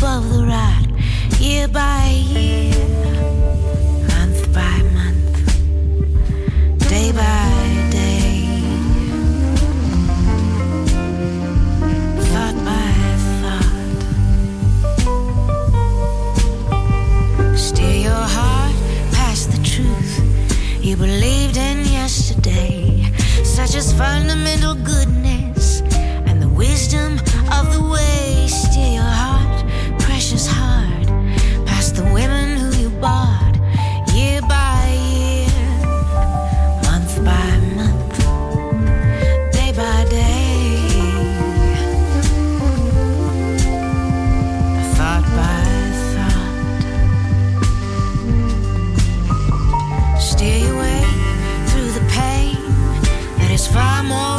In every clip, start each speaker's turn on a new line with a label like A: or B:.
A: above the
B: rod, year by year, month by month, day by day, thought by thought. Steer your heart past the truth you believed in yesterday, such as fundamental goodness and
C: the wisdom of
D: the way. Steer your heart. Past the women who you bought year by year, month by month, day by day. Thought by thought. Steer your way through the pain that is far more.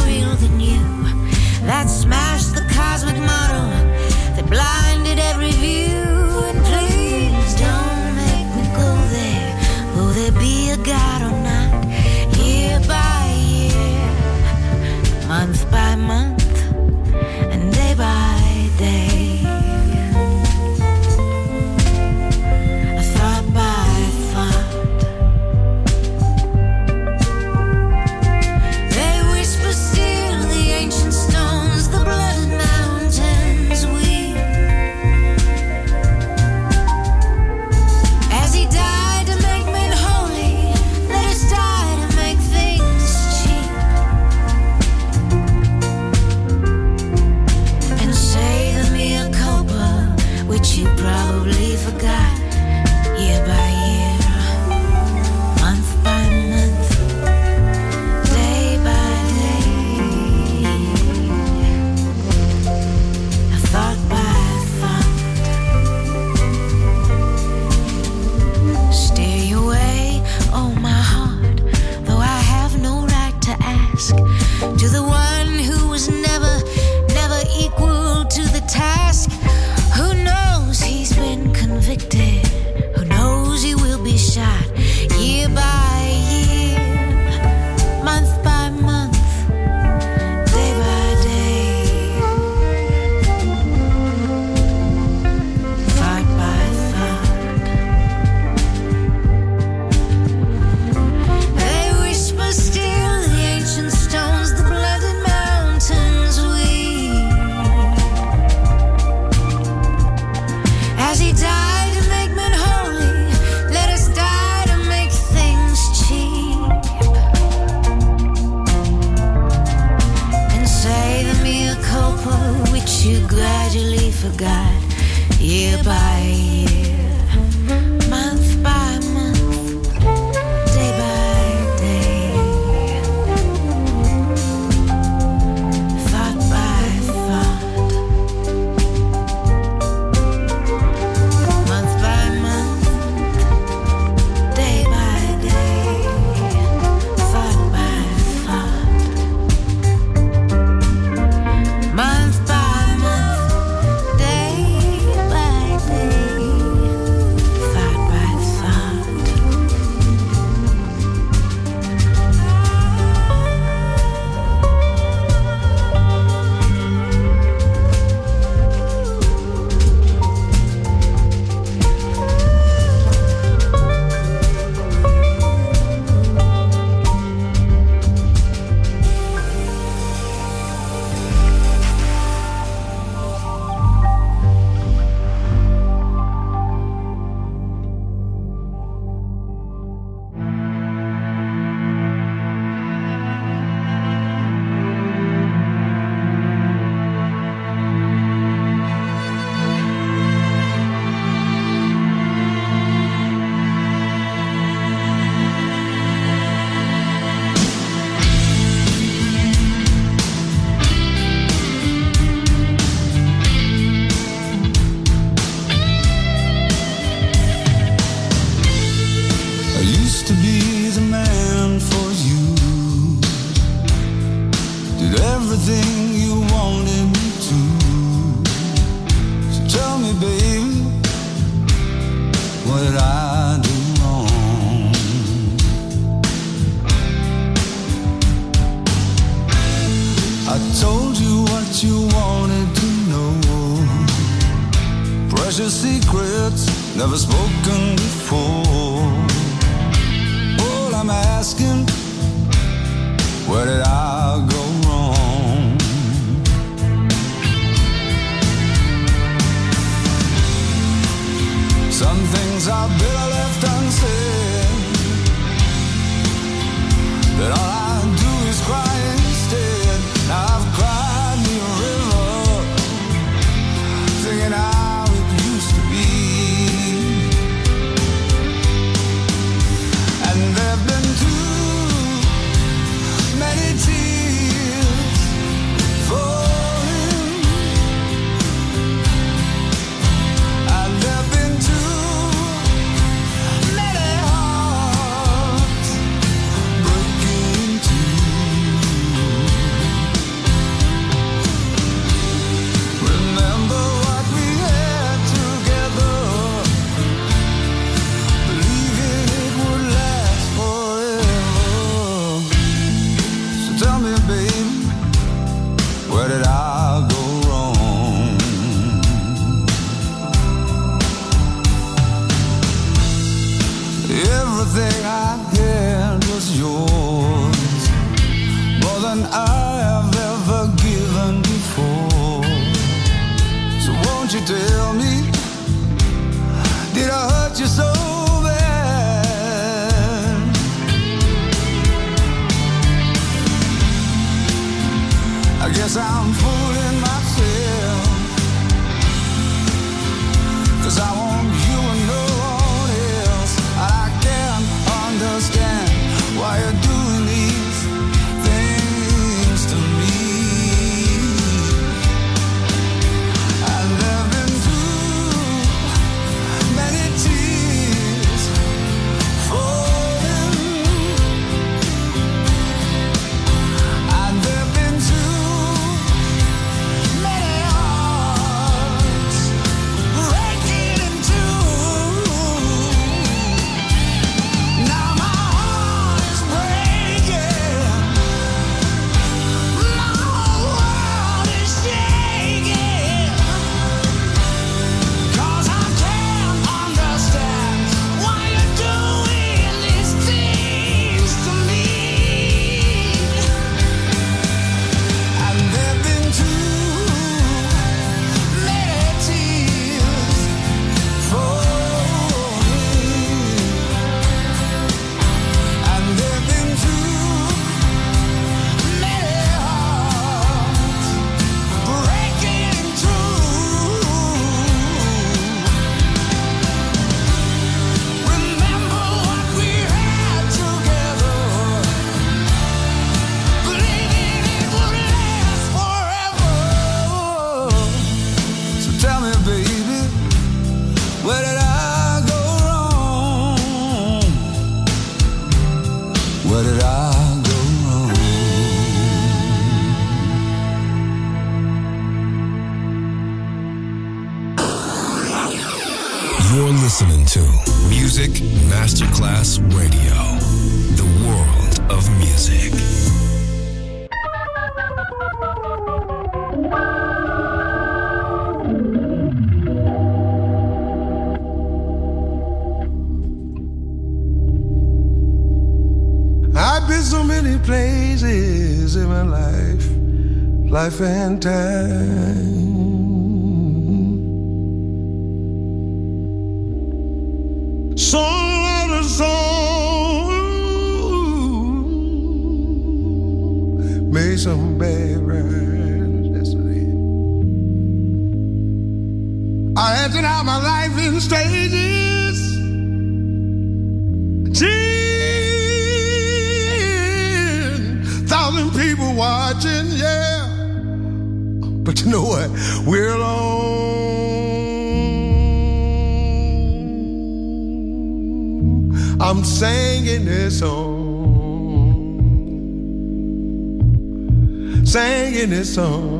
D: singing his song.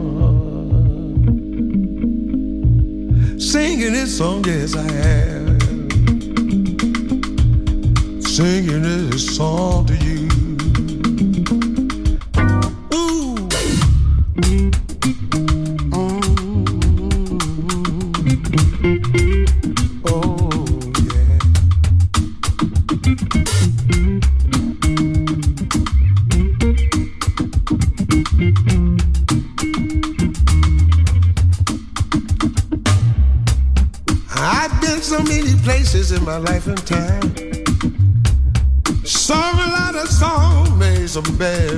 D: Singing his song, yes, I have.
E: Singing his song to you. in my life and time. Sorry, a lot of song made some bad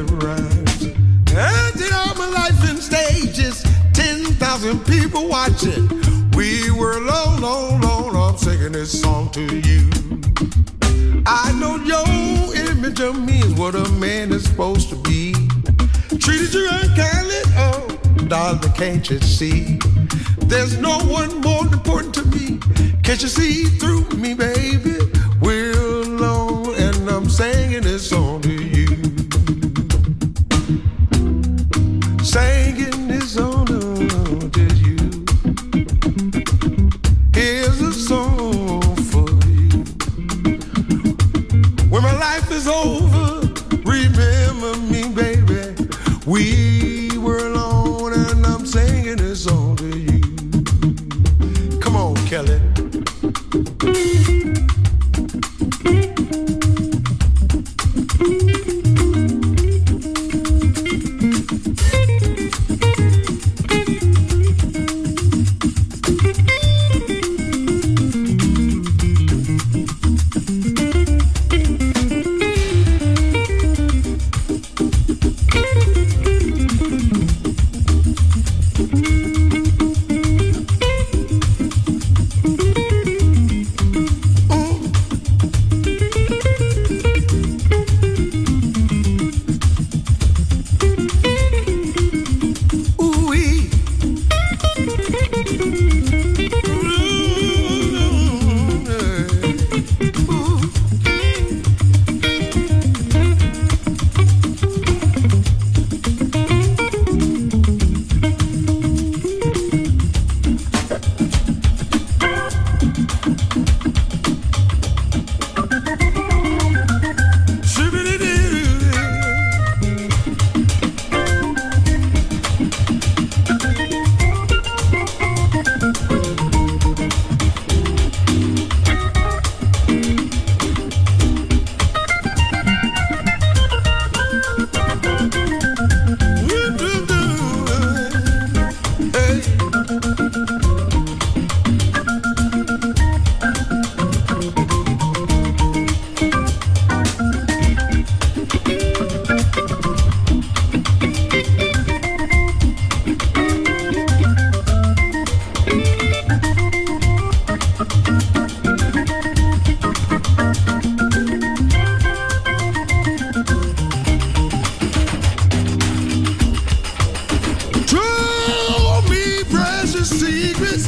E: secrets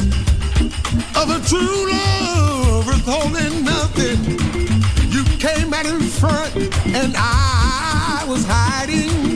E: of a true love withholding nothing. You came out in front and I was hiding.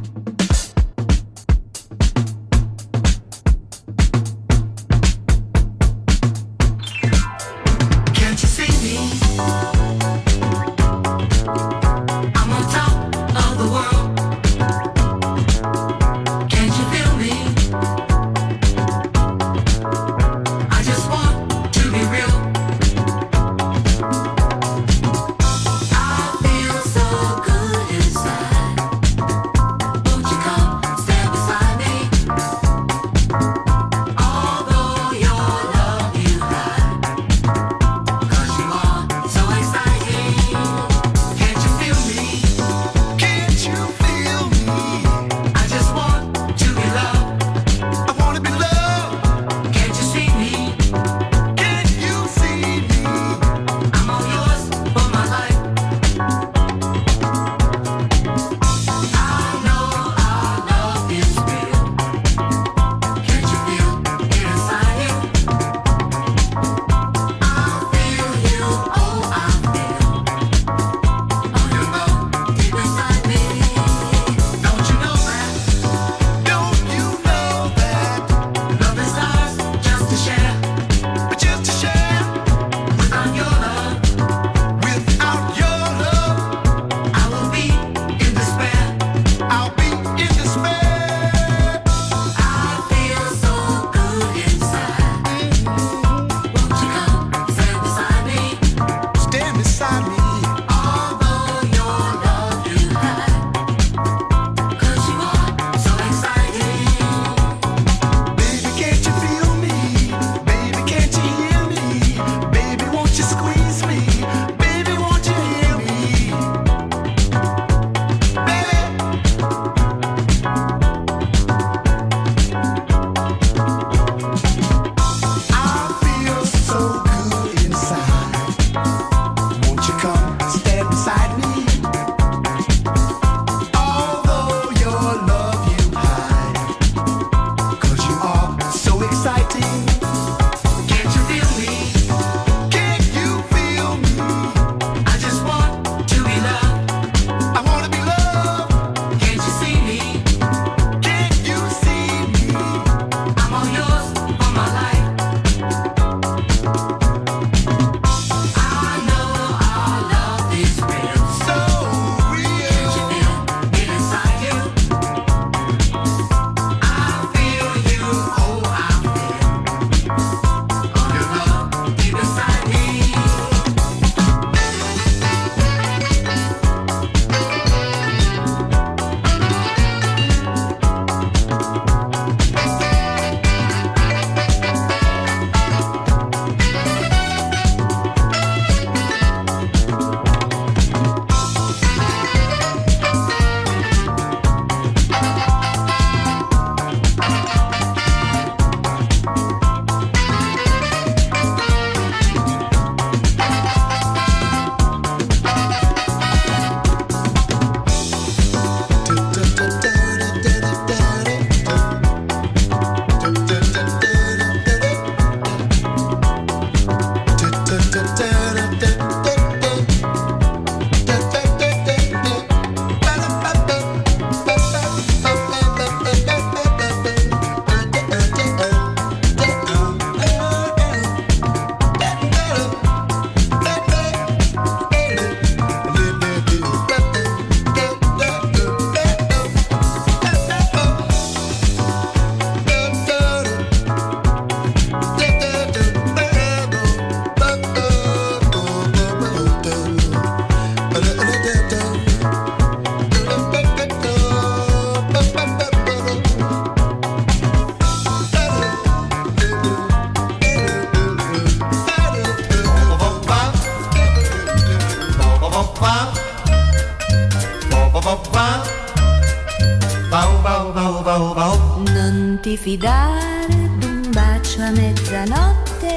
F: fidare d'un bacio a mezzanotte,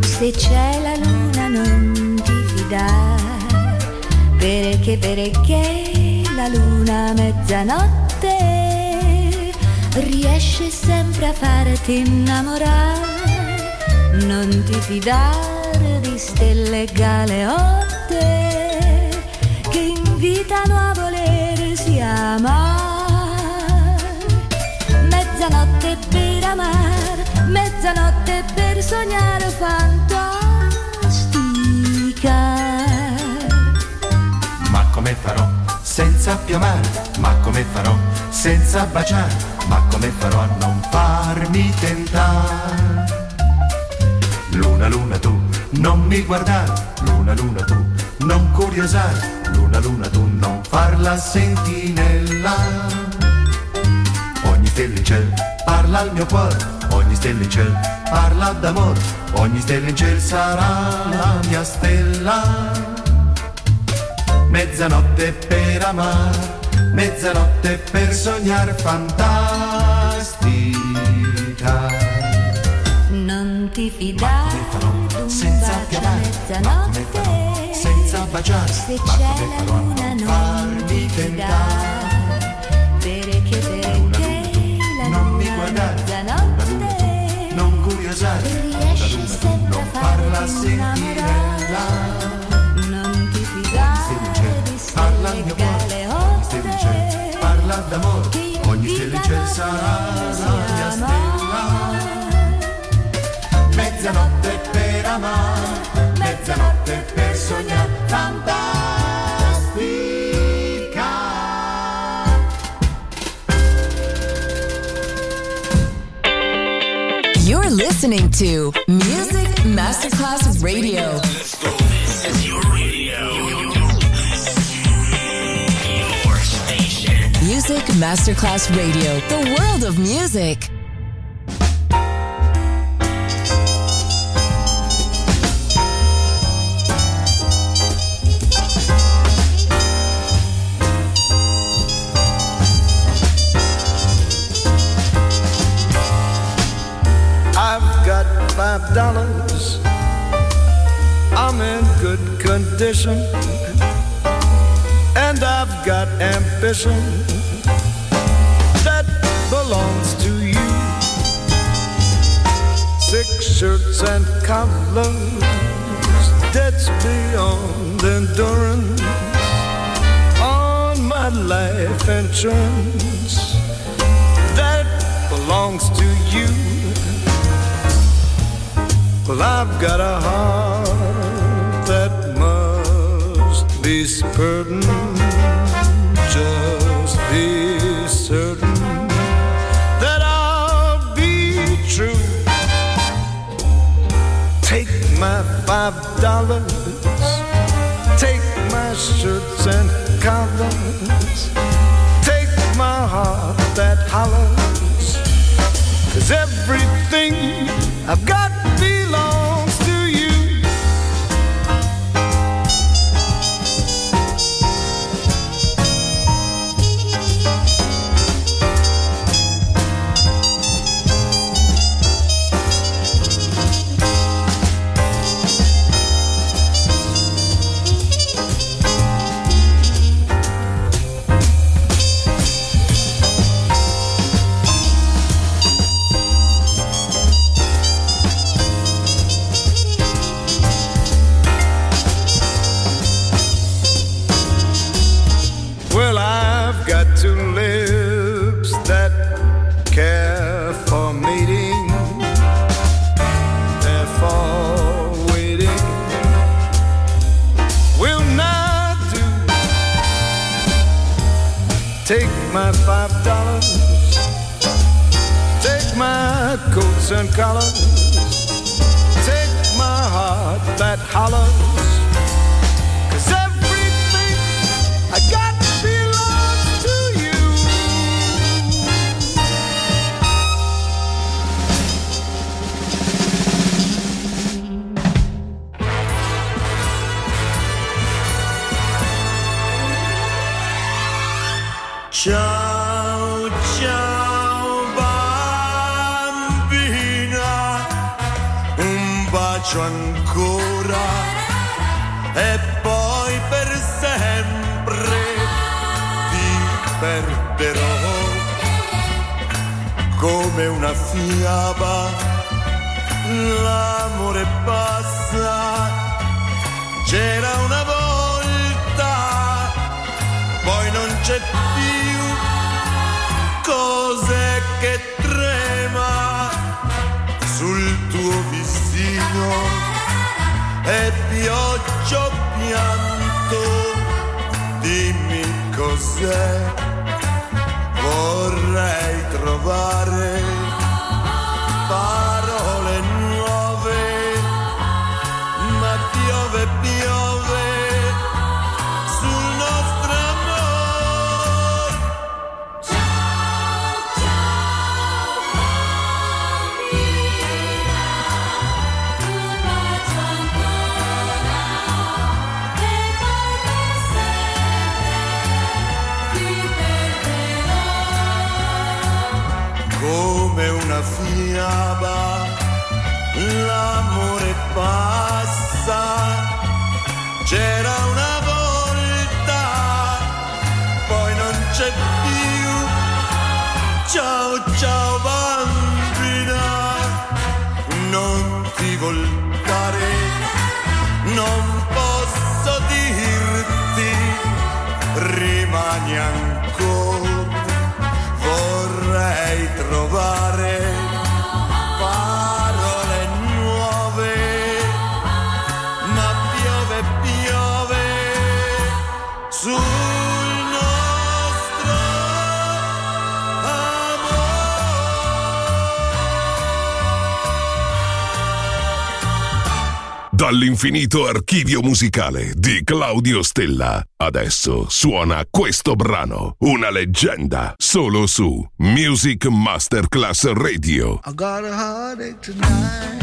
F: se c'è la luna non ti fidare, perché perché la luna a mezzanotte riesce sempre a farti innamorare, non ti fidare di stelle galeotte che invitano a volersi amare. Mezzanotte per sognare fantastica.
G: Ma come farò senza più? Ma come farò senza baciare? Ma come farò a non farmi tentare? Luna, luna tu, non mi guardare, luna, luna tu, non curiosare, luna, luna tu, non farla sentinella. Ogni stella in cielo parla al mio cuore, stella in cielo parla d'amore, ogni stella in cielo sarà la mia stella. Mezzanotte per amare, mezzanotte per sognare fantastica.
F: Non ti fidare d'un
G: senza pianare,
F: mezzanotte
G: senza baciare,
F: Se c'è la
G: farò
F: luna
G: non farmi tentare?
F: Perché perché la
G: Non mi
F: luna
G: guardare,
F: Mezzanotte
G: per mezzanotte per sognare.
H: You're listening to Music Masterclass Radio. Music Masterclass Radio, the world of music.
I: I've got five dollars. I'm in good condition. And I've got ambition belongs to you. Six shirts and collars, debts beyond endurance. On my life insurance that belongs to you. Well, I've got a heart that must be certain. My five dollars, take my shirts and collars, take my heart that hollers. Cause everything I've got
J: e poi per sempre ti perderò. Come una fiaba. L'amore passa. C'era una volta, poi non c'è più. Cos'è che trema sul tuo visino e pioggia o pianto, dimmi cos'è, vorrei trovare parole Ciao,
K: Dall'infinito archivio musicale di Claudio Stella. Adesso suona questo brano, una leggenda, solo su Music Masterclass Radio.
L: I got a heartache tonight.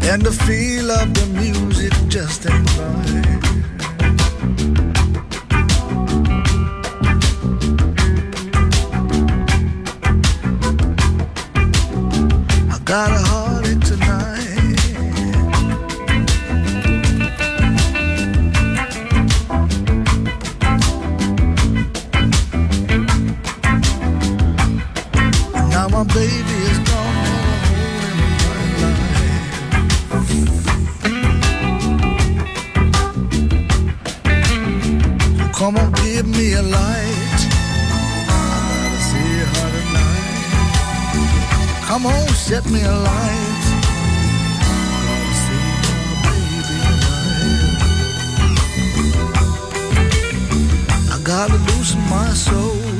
L: And feel of the music just ain't right. Come on, give me a light. Set me a light. Gotta see my baby. I gotta loosen my soul.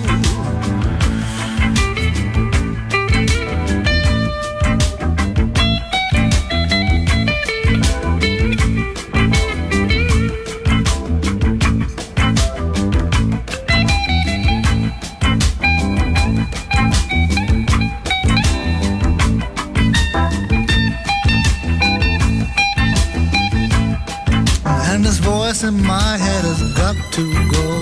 L: In my head has got to go.